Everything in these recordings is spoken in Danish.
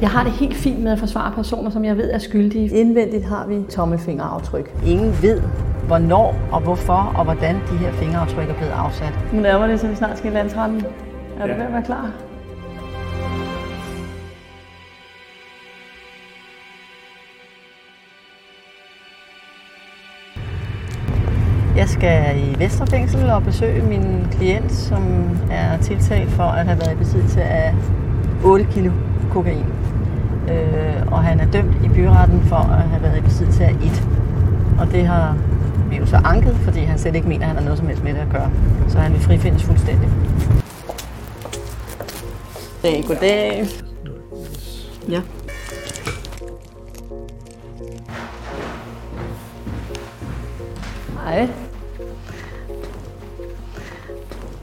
Jeg har det helt fint med at forsvare personer, som jeg ved er skyldige. Indvendigt har vi tommelfingeraftryk. Ingen ved, hvornår og hvorfor og hvordan de her fingeraftryk er blevet afsat. Nu nærmer det, så vi snart skal i landsretten. Er du Ja. ved at være klar? Jeg skal i Vesterfængsel og besøge min klient, som er tiltalt for at have været i besiddelse af 8 kilo kokain. Øh, og han er dømt i byretten for at have været i besiddelse af 1. Og det har vi jo så anket, fordi han slet ikke mener, at han har noget som helst med det at gøre. Så han vil frifindes fuldstændig. Goddag, goddag. Ja. Hej.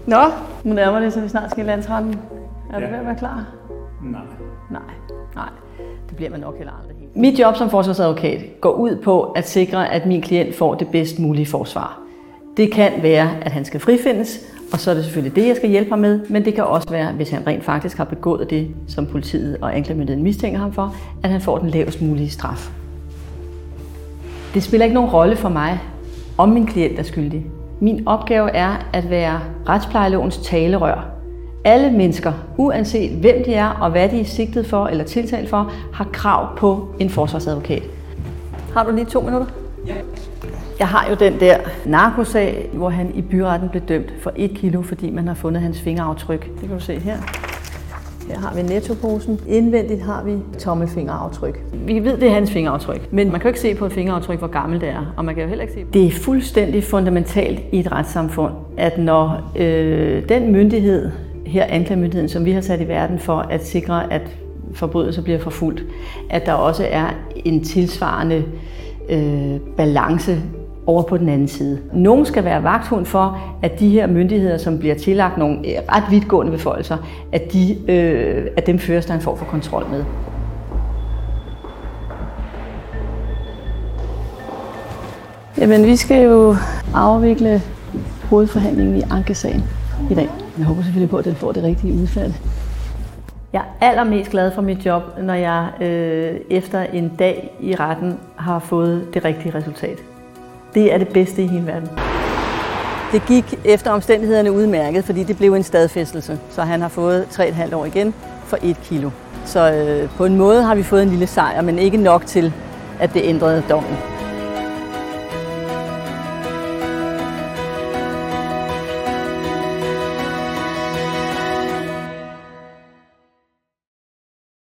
Nå, nu nærmer det, så vi snart skal i landsretten. Er du Ja. ved at være klar? Nej. Nej, nej. Det bliver man nok heller aldrig helt. Mit job som forsvarsadvokat går ud på at sikre, at min klient får det bedst mulige forsvar. Det kan være, at han skal frifindes, og så er det selvfølgelig det, jeg skal hjælpe ham med, men det kan også være, hvis han rent faktisk har begået det, som politiet og anklagemyndigheden mistænker ham for, at han får den lavest mulige straf. Det spiller ikke nogen rolle for mig, om min klient er skyldig. Min opgave er at være retsplejelovens talerør. Alle mennesker, uanset hvem de er og hvad de er sigtet for eller tiltalt for, har krav på en forsvarsadvokat. Har du lige to minutter? Ja. Jeg har jo den der narkosag, hvor han i byretten blev dømt for et kilo, fordi man har fundet hans fingeraftryk. Det kan du se her. Her har vi nettoposen. Indvendigt har vi tommelfingeraftryk. Vi ved, det er hans fingeraftryk, men man kan jo ikke se på et fingeraftryk, hvor gammelt det er, og man kan jo heller ikke se på Det er fuldstændig fundamentalt i et retssamfund, at når øh, den myndighed, her anklagemyndigheden, som vi har sat i verden for at sikre, at forbrydelser bliver forfulgt, at der også er en tilsvarende øh, balance over på den anden side. Nogen skal være vagthund for, at de her myndigheder, som bliver tillagt nogle øh, ret vidtgående beføjelser, at, de, øh, at dem føres der en form for kontrol med. Jamen, vi skal jo afvikle hovedforhandlingen i ankesagen i dag. Jeg håber selvfølgelig på, at den får det rigtige udfald. Jeg er allermest glad for mit job, når jeg øh, efter en dag i retten har fået det rigtige resultat. Det er det bedste i hele verden. Det gik efter omstændighederne udmærket, fordi det blev en stadfæstelse. Så han har fået 3,5 år igen for 1 kilo. Så øh, på en måde har vi fået en lille sejr, men ikke nok til, at det ændrede dommen.